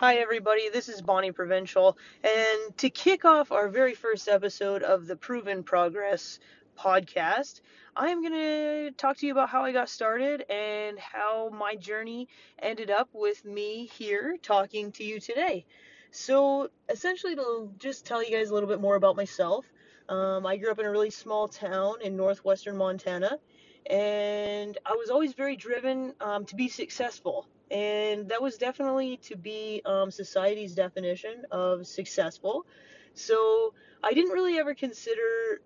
Hi, everybody. This is Bonnie Provincial. And to kick off our very first episode of the Proven Progress podcast, I am going to talk to you about how I got started and how my journey ended up with me here talking to you today. So, essentially, to just tell you guys a little bit more about myself, um, I grew up in a really small town in northwestern Montana, and I was always very driven um, to be successful and that was definitely to be um, society's definition of successful. So I didn't really ever consider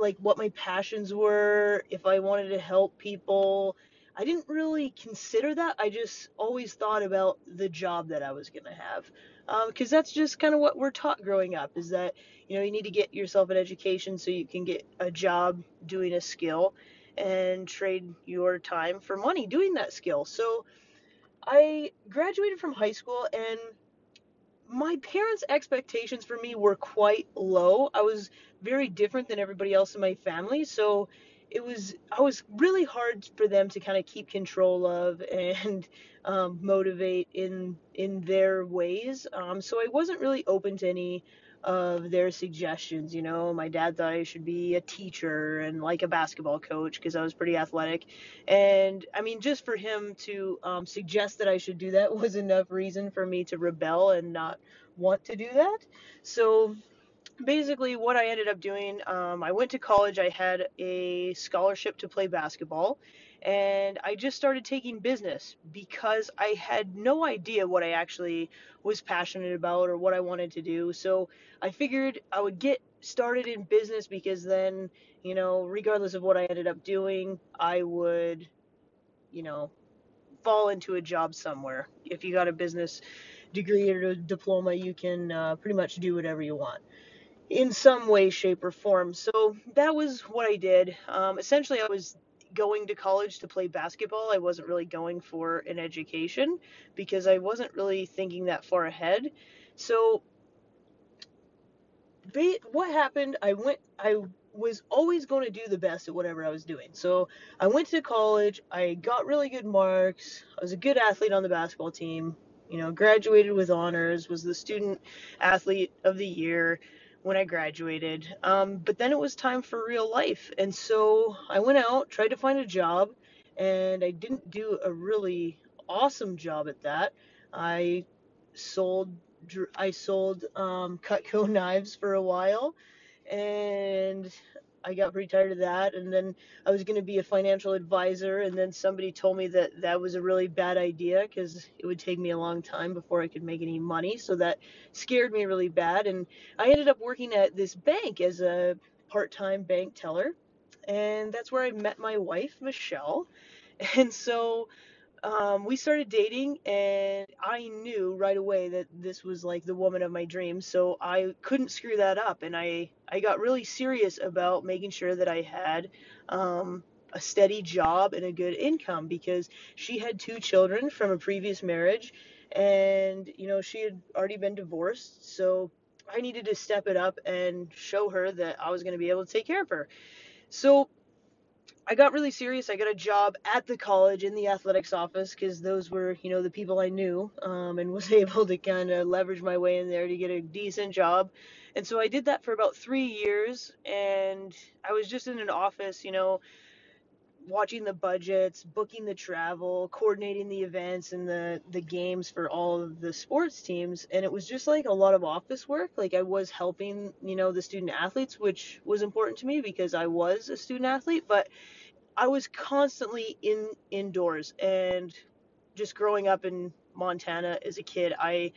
like what my passions were, if I wanted to help people. I didn't really consider that. I just always thought about the job that I was going to have. Because um, that's just kind of what we're taught growing up is that, you know, you need to get yourself an education so you can get a job doing a skill and trade your time for money doing that skill. So, I graduated from high school and my parents' expectations for me were quite low. I was very different than everybody else in my family, so it was I was really hard for them to kind of keep control of and um, motivate in in their ways. Um, so I wasn't really open to any of their suggestions. You know, my dad thought I should be a teacher and like a basketball coach because I was pretty athletic. And I mean, just for him to um, suggest that I should do that was enough reason for me to rebel and not want to do that. So basically, what I ended up doing, um, I went to college. I had a scholarship to play basketball and I just started taking business because I had no idea what I actually was passionate about or what I wanted to do. So I figured I would get started in business because then, you know, regardless of what I ended up doing, I would, you know, fall into a job somewhere. If you got a business degree or a diploma, you can uh, pretty much do whatever you want in some way, shape, or form. So that was what I did. Um, essentially, I was going to college to play basketball. I wasn't really going for an education because I wasn't really thinking that far ahead. So what happened, I went I was always going to do the best at whatever I was doing. So I went to college, I got really good marks. I was a good athlete on the basketball team. You know, graduated with honors, was the student athlete of the year when I graduated. Um, but then it was time for real life. And so I went out, tried to find a job, and I didn't do a really awesome job at that. I sold I sold um, Cutco knives for a while, and I got pretty tired of that. And then I was going to be a financial advisor, and then somebody told me that that was a really bad idea because it would take me a long time before I could make any money. So that scared me really bad. And I ended up working at this bank as a part time bank teller. And that's where I met my wife, Michelle. And so um, we started dating, and I knew right away that this was like the woman of my dreams. So I couldn't screw that up, and I I got really serious about making sure that I had um, a steady job and a good income because she had two children from a previous marriage, and you know she had already been divorced. So I needed to step it up and show her that I was going to be able to take care of her. So I got really serious. I got a job at the college in the athletics office because those were, you know, the people I knew, um, and was able to kind of leverage my way in there to get a decent job. And so I did that for about three years, and I was just in an office, you know, watching the budgets, booking the travel, coordinating the events and the the games for all of the sports teams, and it was just like a lot of office work. Like I was helping, you know, the student athletes, which was important to me because I was a student athlete, but I was constantly in indoors and just growing up in Montana as a kid, I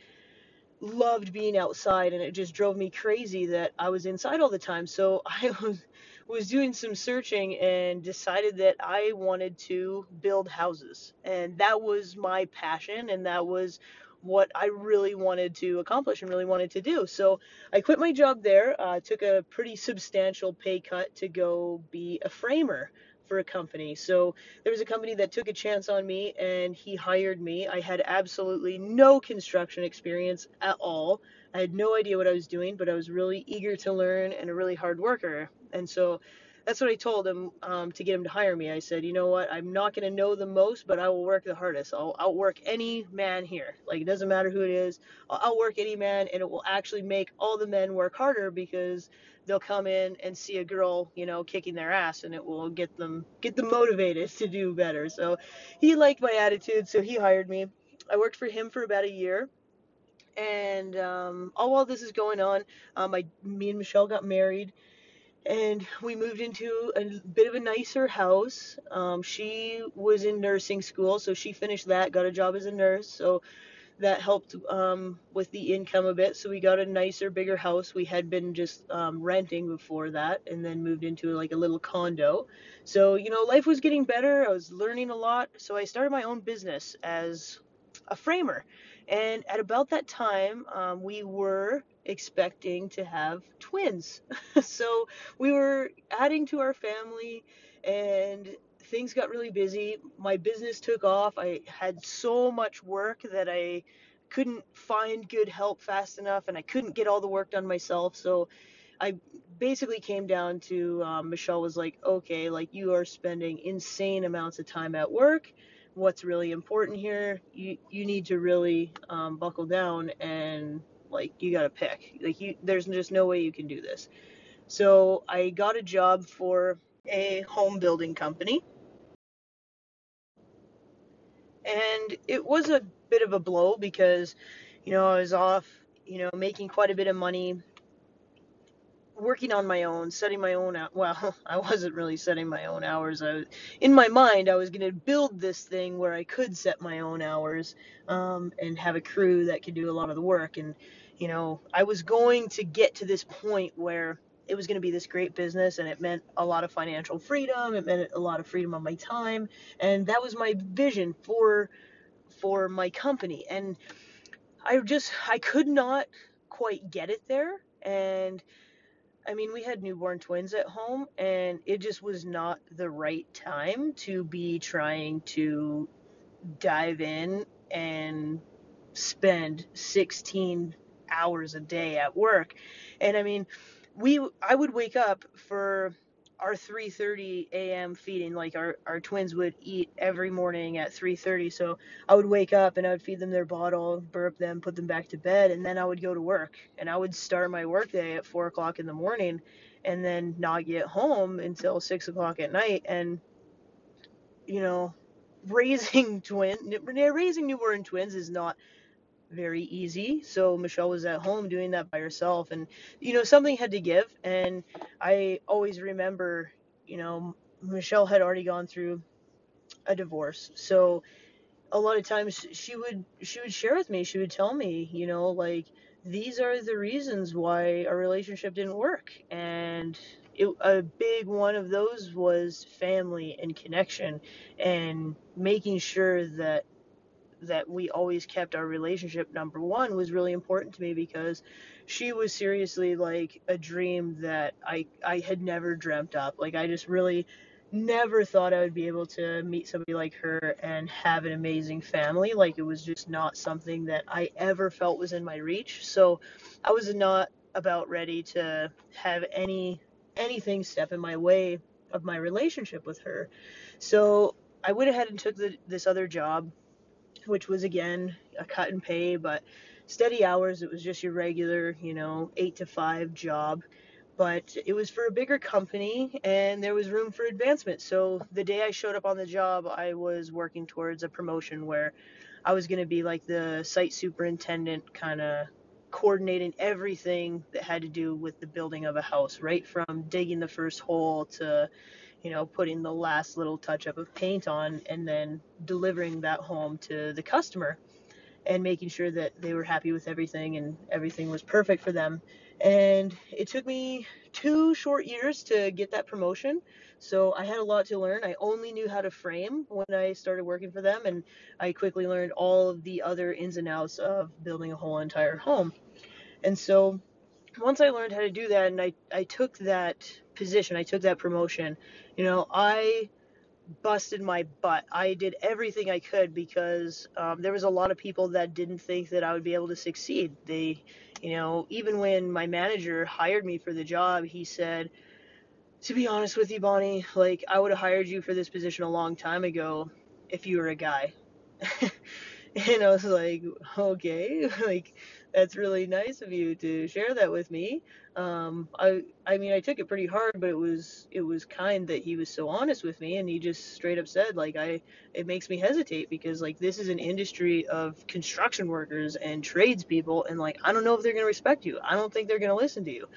loved being outside and it just drove me crazy that I was inside all the time. So I was was doing some searching and decided that I wanted to build houses. And that was my passion and that was what I really wanted to accomplish and really wanted to do. So I quit my job there, uh, took a pretty substantial pay cut to go be a framer for a company. So there was a company that took a chance on me and he hired me. I had absolutely no construction experience at all. I had no idea what I was doing, but I was really eager to learn and a really hard worker. And so that's what I told him um, to get him to hire me. I said, you know what? I'm not going to know the most, but I will work the hardest. I'll outwork any man here. Like, it doesn't matter who it is. I'll outwork any man, and it will actually make all the men work harder because they'll come in and see a girl, you know, kicking their ass, and it will get them get them motivated to do better. So he liked my attitude, so he hired me. I worked for him for about a year. And um, all while this is going on, um, I, me and Michelle got married and we moved into a bit of a nicer house. Um, she was in nursing school, so she finished that, got a job as a nurse. So that helped um, with the income a bit. So we got a nicer, bigger house. We had been just um, renting before that, and then moved into like a little condo. So you know, life was getting better. I was learning a lot. So I started my own business as a framer. And at about that time, um, we were expecting to have twins. so we were adding to our family, and things got really busy. My business took off. I had so much work that I couldn't find good help fast enough, and I couldn't get all the work done myself. So I basically came down to um, Michelle was like, okay, like you are spending insane amounts of time at work what's really important here. You you need to really um, buckle down and like you got to pick. Like you, there's just no way you can do this. So I got a job for a home building company, and it was a bit of a blow because, you know, I was off, you know, making quite a bit of money working on my own, setting my own out. Well, I wasn't really setting my own hours. I was, in my mind, I was going to build this thing where I could set my own hours um, and have a crew that could do a lot of the work. And you know, I was going to get to this point where it was going to be this great business, and it meant a lot of financial freedom. It meant a lot of freedom on my time, and that was my vision for for my company. And I just I could not quite get it there, and I mean, we had newborn twins at home, and it just was not the right time to be trying to dive in and spend 16 hours a day at work. And I mean, we I would wake up for our 3:30 a.m. feeding like our, our twins would eat every morning at 3:30 so I would wake up and I would feed them their bottle burp them put them back to bed and then I would go to work and I would start my workday at four o'clock in the morning and then not get home until six o'clock at night and you know raising twin raising newborn twins is not very easy. So Michelle was at home doing that by herself and you know something had to give and I always remember, you know, Michelle had already gone through a divorce. So a lot of times she would she would share with me, she would tell me, you know, like these are the reasons why our relationship didn't work and it, a big one of those was family and connection and making sure that that we always kept our relationship number one was really important to me because she was seriously like a dream that I I had never dreamt up. Like I just really never thought I would be able to meet somebody like her and have an amazing family. Like it was just not something that I ever felt was in my reach. So I was not about ready to have any anything step in my way of my relationship with her. So I went ahead and took the, this other job which was again a cut and pay, but steady hours. It was just your regular, you know, eight to five job. But it was for a bigger company and there was room for advancement. So the day I showed up on the job, I was working towards a promotion where I was going to be like the site superintendent, kind of coordinating everything that had to do with the building of a house, right from digging the first hole to you know, putting the last little touch up of paint on and then delivering that home to the customer and making sure that they were happy with everything and everything was perfect for them. And it took me two short years to get that promotion. So I had a lot to learn. I only knew how to frame when I started working for them, and I quickly learned all of the other ins and outs of building a whole entire home. And so once I learned how to do that and I, I took that position, I took that promotion, you know, I busted my butt. I did everything I could because um, there was a lot of people that didn't think that I would be able to succeed. They, you know, even when my manager hired me for the job, he said, to be honest with you, Bonnie, like I would have hired you for this position a long time ago if you were a guy. and I was like, okay, like that's really nice of you to share that with me. Um, I I mean I took it pretty hard, but it was it was kind that he was so honest with me, and he just straight up said like I it makes me hesitate because like this is an industry of construction workers and tradespeople, and like I don't know if they're gonna respect you. I don't think they're gonna listen to you.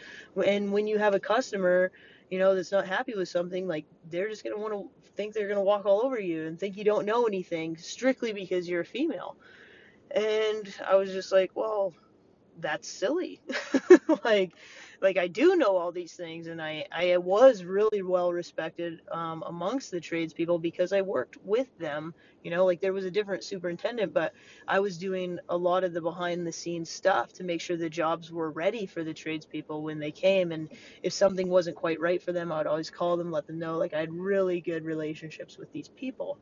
And when you have a customer you know, that's not happy with something, like they're just gonna want to think they're gonna walk all over you and think you don't know anything strictly because you're a female. And I was just like, well, that's silly. like, like I do know all these things, and I I was really well respected um, amongst the tradespeople because I worked with them. You know, like there was a different superintendent, but I was doing a lot of the behind the scenes stuff to make sure the jobs were ready for the tradespeople when they came. And if something wasn't quite right for them, I would always call them, let them know. Like I had really good relationships with these people.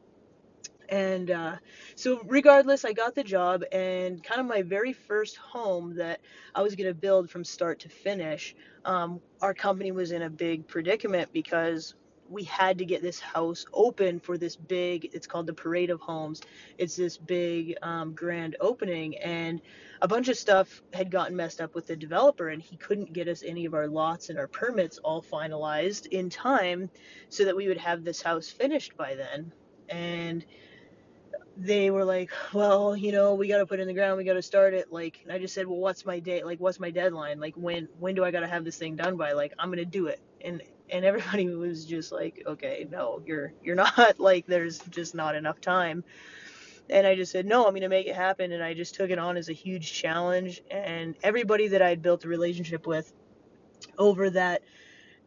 And uh, so, regardless, I got the job, and kind of my very first home that I was going to build from start to finish, um, our company was in a big predicament because we had to get this house open for this big, it's called the Parade of Homes. It's this big, um, grand opening, and a bunch of stuff had gotten messed up with the developer, and he couldn't get us any of our lots and our permits all finalized in time so that we would have this house finished by then. And they were like, well, you know, we got to put in the ground, we got to start it. Like, I just said, well, what's my date? Like, what's my deadline? Like, when when do I got to have this thing done by? Like, I'm gonna do it. And and everybody was just like, okay, no, you're you're not. Like, there's just not enough time. And I just said, no, I'm gonna make it happen. And I just took it on as a huge challenge. And everybody that I had built a relationship with over that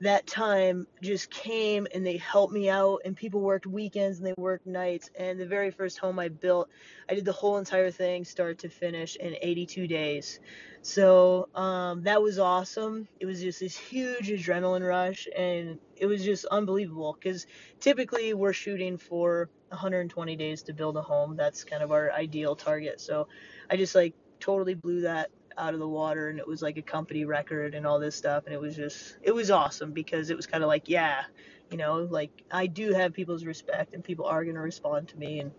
that time just came and they helped me out and people worked weekends and they worked nights. And the very first home i built i did the whole entire thing start to finish in 82 days. So um, that was awesome. It was just this huge adrenaline rush and it was just unbelievable because typically we're shooting for 120 days to build a home. That's kind of our ideal target. So i just like totally blew that out of the water and it was like a company record and all this stuff and it was just it was awesome because it was kind of like yeah you know like I do have people's respect and people are going to respond to me and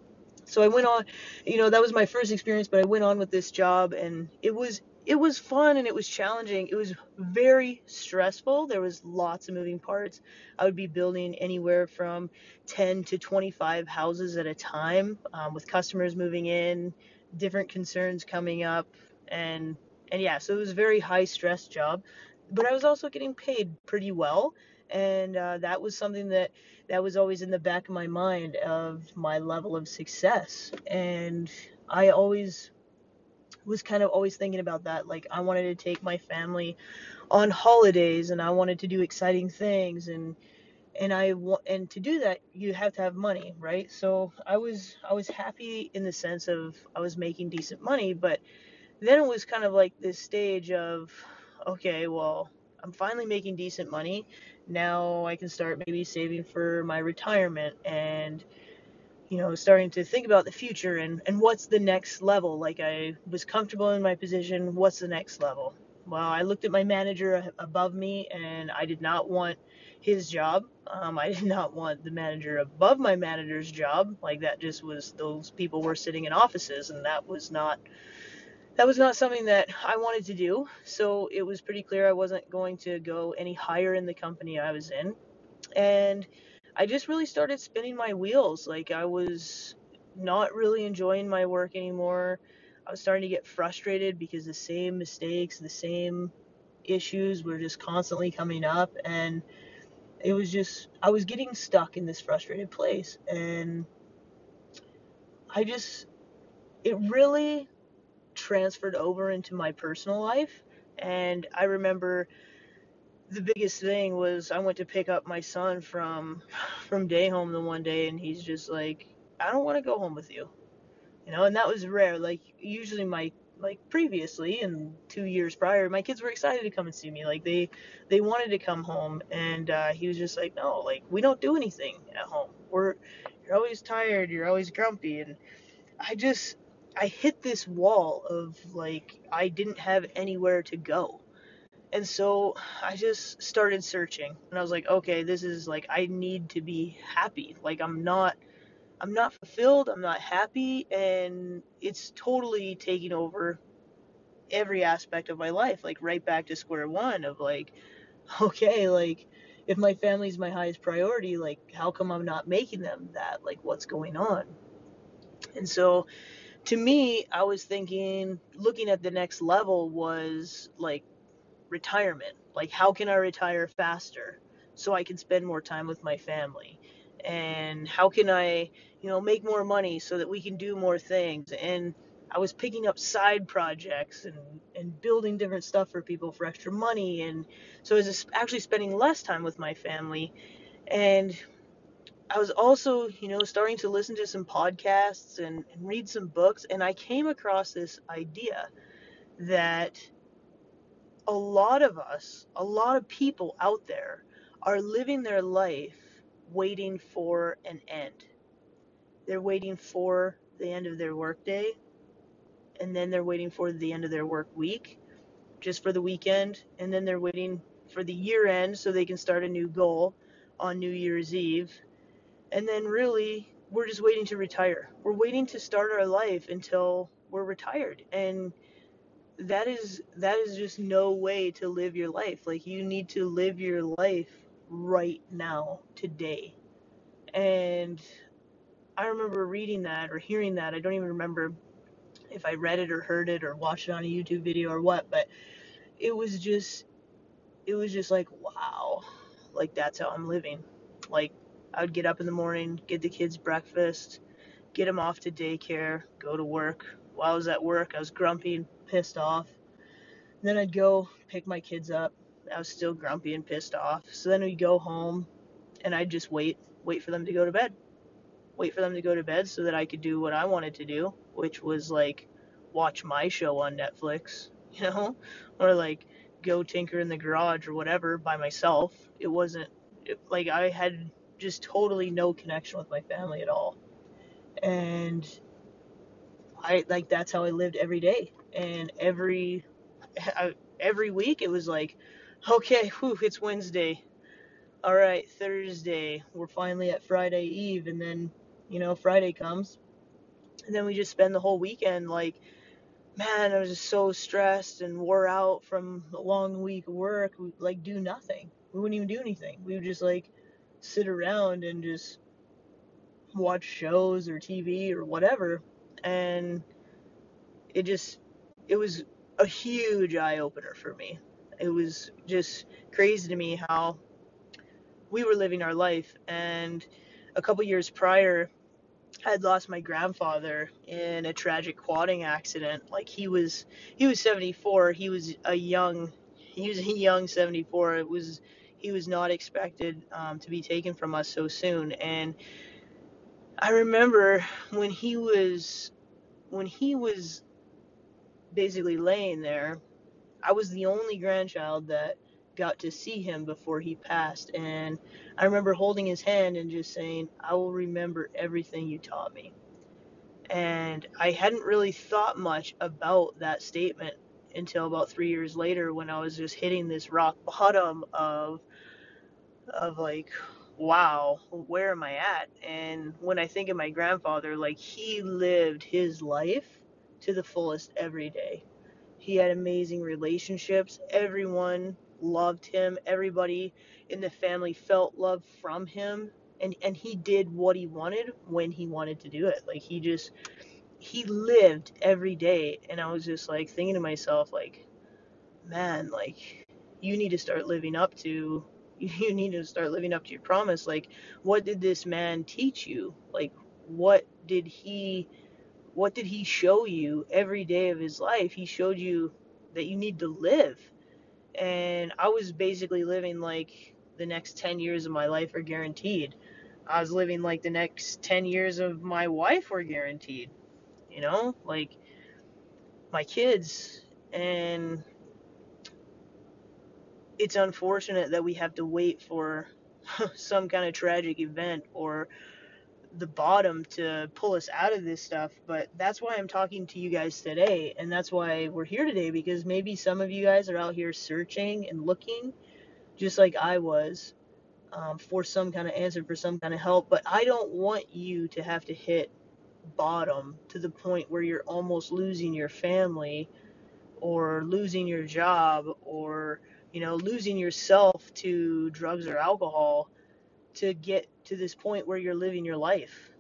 so I went on you know that was my first experience but I went on with this job and it was it was fun and it was challenging. It was very stressful. There was lots of moving parts. I would be building anywhere from 10 to 25 houses at a time um, with customers moving in different concerns coming up and and yeah, so it was a very high stress job, but I was also getting paid pretty well, and uh, that was something that that was always in the back of my mind of my level of success, and I always was kind of always thinking about that. Like I wanted to take my family on holidays, and I wanted to do exciting things, and and I want and to do that you have to have money, right? So I was I was happy in the sense of I was making decent money, but then it was kind of like this stage of okay well i'm finally making decent money. Now i can start maybe saving for my retirement and you know starting to think about the future and and what's the next level. Like i was comfortable in my position. What's the next level? Well i looked at my manager above me and i did not want his job. Um, i did not want the manager above my manager's job. Like that just was those people were sitting in offices and that was not that was not something that I wanted to do. So it was pretty clear I wasn't going to go any higher in the company I was in. And I just really started spinning my wheels. Like I was not really enjoying my work anymore. I was starting to get frustrated because the same mistakes, the same issues were just constantly coming up. And it was just, I was getting stuck in this frustrated place. And I just, it really transferred over into my personal life. And I remember the biggest thing was I went to pick up my son from from day home the one day and he's just like, I don't want to go home with you. You know, and that was rare. Like usually my like previously and two years prior, my kids were excited to come and see me. Like they they wanted to come home and uh, he was just like, No, like we don't do anything at home. We're you're always tired, you're always grumpy and I just I hit this wall of like I didn't have anywhere to go. And so I just started searching and I was like, okay, this is like I need to be happy. Like I'm not I'm not fulfilled, I'm not happy and it's totally taking over every aspect of my life, like right back to square one of like okay, like if my family's my highest priority, like how come I'm not making them that? Like what's going on? And so to me, I was thinking looking at the next level was like retirement. Like how can I retire faster so I can spend more time with my family? And how can I, you know, make more money so that we can do more things? And I was picking up side projects and, and building different stuff for people for extra money. And so I was actually spending less time with my family. And I was also, you know, starting to listen to some podcasts and, and read some books. And I came across this idea that a lot of us, a lot of people out there are living their life waiting for an end. They're waiting for the end of their workday and then they're waiting for the end of their work week just for the weekend and then they're waiting for the year end so they can start a new goal on New Year's Eve and then really we're just waiting to retire. We're waiting to start our life until we're retired and that is that is just no way to live your life. Like you need to live your life right now today. And I remember reading that or hearing that. I don't even remember if I read it or heard it or watched it on a YouTube video or what, but it was just it was just like wow, like that's how I'm living. Like I would get up in the morning, get the kids breakfast, get them off to daycare, go to work. While I was at work, I was grumpy and pissed off. Then I'd go pick my kids up. I was still grumpy and pissed off. So then we'd go home and I'd just wait, wait for them to go to bed wait for them to go to bed so that I could do what I wanted to do, which was like watch my show on Netflix, you know, or like go tinker in the garage or whatever by myself. It wasn't it, like I had just totally no connection with my family at all. And I like that's how I lived every day. And every every week it was like, okay, whew, it's Wednesday. All right, Thursday. We're finally at Friday Eve, and then you know, Friday comes. And then we just spend the whole weekend like, man, I was just so stressed and wore out from a long week of work. We like do nothing. We wouldn't even do anything. We would just like sit around and just watch shows or TV or whatever. And it just, it was a huge eye opener for me. It was just crazy to me how we were living our life. And a couple years prior, I had lost my grandfather in a tragic quadding accident. Like he was, he was 74. He was a young, he was a young 74. It was, he was not expected um, to be taken from us so soon. And I remember when he was, when he was basically laying there, I was the only grandchild that got to see him before he passed. And I remember holding his hand and just saying, I will remember everything you taught me. And I hadn't really thought much about that statement until about three years later when I was just hitting this rock bottom of, of like, wow, where am I at? And when I think of my grandfather, like he lived his life to the fullest every day. He had amazing relationships. Everyone loved him. Everybody in the family felt love from him. And, and he did what he wanted when he wanted to do it. Like he just, he lived every day. And I was just like thinking to myself, like, man, like you need to start living up to, you need to start living up to your promise. Like, what did this man teach you? Like, what did he, what did he show you every day of his life? He showed you that you need to live and I was basically living like the next 10 years of my life are guaranteed. I was living like the next 10 years of my wife were guaranteed. You know, like my kids and it's unfortunate that we have to wait for some kind of tragic event or the bottom to pull us out of this stuff. But that's why I'm talking to you guys today. And that's why we're here today because maybe some of you guys are out here searching and looking just like I was um, for some kind of answer, for some kind of help. But I don't want you to have to hit bottom to the point where you're almost losing your family or losing your job or you know losing yourself to drugs or alcohol to get to this point where you're living your life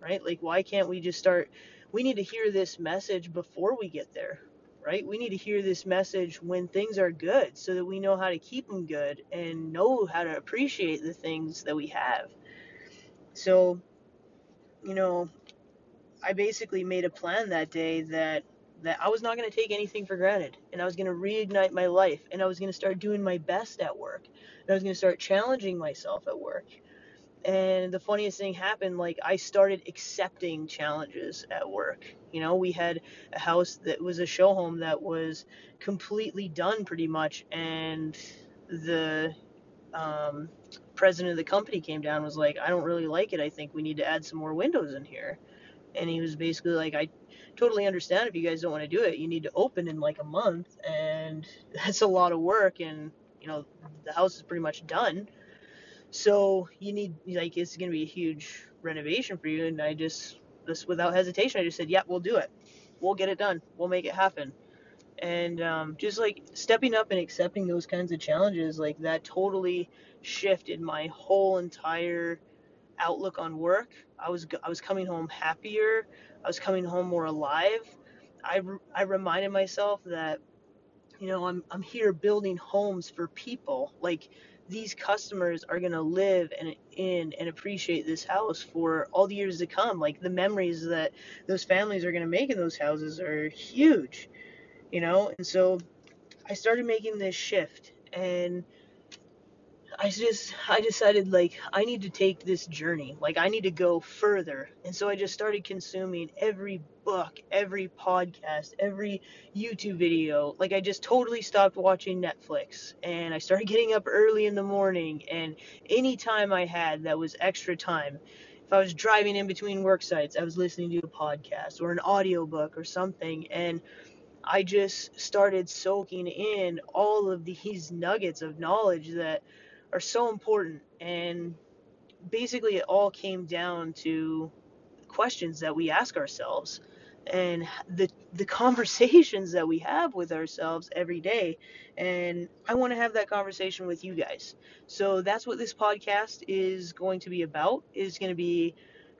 right? Like why can't we just start we need to hear this message before we get there right? We need to hear this message when things are good so that we know how to keep them good and know how to appreciate the things that we have. So you know i basically made a plan that day that that I was not going to take anything for granted and I was going to reignite my life and I was going to start doing my best at work and I was going to start challenging myself at work. And the funniest thing happened like I started accepting challenges at work. You know, we had a house that was a show home that was completely done pretty much and the um, president of the company came down was like, I don't really like it. I think we need to add some more windows in here. And he was basically like, I totally understand if you guys don't want to do it. You need to open in like a month, and that's a lot of work. And you know, the house is pretty much done. So you need like it's going to be a huge renovation for you. And I just this without hesitation, I just said, yeah, we'll do it. We'll get it done. We'll make it happen." And um, just like stepping up and accepting those kinds of challenges, like that totally shifted my whole entire outlook on work. I was I was coming home happier. I was coming home more alive. I, I reminded myself that you know I'm I'm here building homes for people. Like these customers are gonna live and in and appreciate this house for all the years to come. Like the memories that those families are gonna make in those houses are huge, you know. And so I started making this shift, and I just I decided like I need to take this journey. Like I need to go further. And so I just started consuming every book, every podcast, every YouTube video. Like I just totally stopped watching Netflix and I started getting up early in the morning and any time I had that was extra time. If I was driving in between work sites, I was listening to a podcast or an audiobook or something and I just started soaking in all of these nuggets of knowledge that are so important. And basically, it all came down to questions that we ask ourselves and the the conversations that we have with ourselves every day and I want to have that conversation with you guys. So that's what this podcast is going to be about is going to be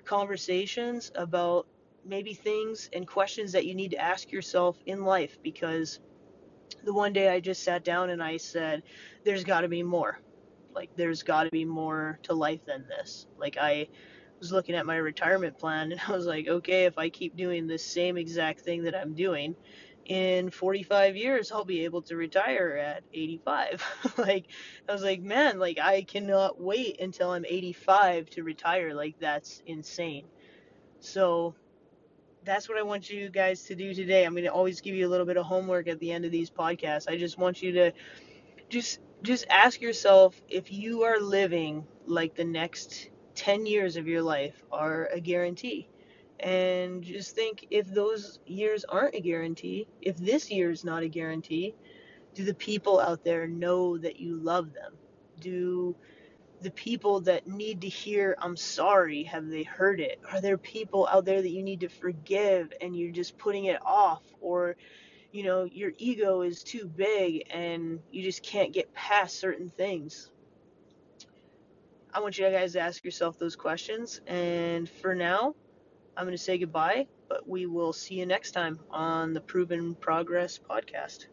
conversations about maybe things and questions that you need to ask yourself in life because the one day I just sat down and I said there's got to be more. Like, there's got to be more to life than this. Like, I was looking at my retirement plan and I was like, okay, if I keep doing the same exact thing that I'm doing, in 45 years I'll be able to retire at 85. like I was like, man, like I cannot wait until I'm 85 to retire. Like that's insane. So that's what I want you guys to do today. I'm going to always give you a little bit of homework at the end of these podcasts. I just want you to just just ask yourself if you are living like the next 10 years of your life are a guarantee. And just think if those years aren't a guarantee, if this year is not a guarantee, do the people out there know that you love them? Do the people that need to hear I'm sorry, have they heard it? Are there people out there that you need to forgive and you're just putting it off? Or you know, your ego is too big and you just can't get past certain things. I want you guys to ask yourself those questions. And for now, I'm going to say goodbye, but we will see you next time on the Proven Progress podcast.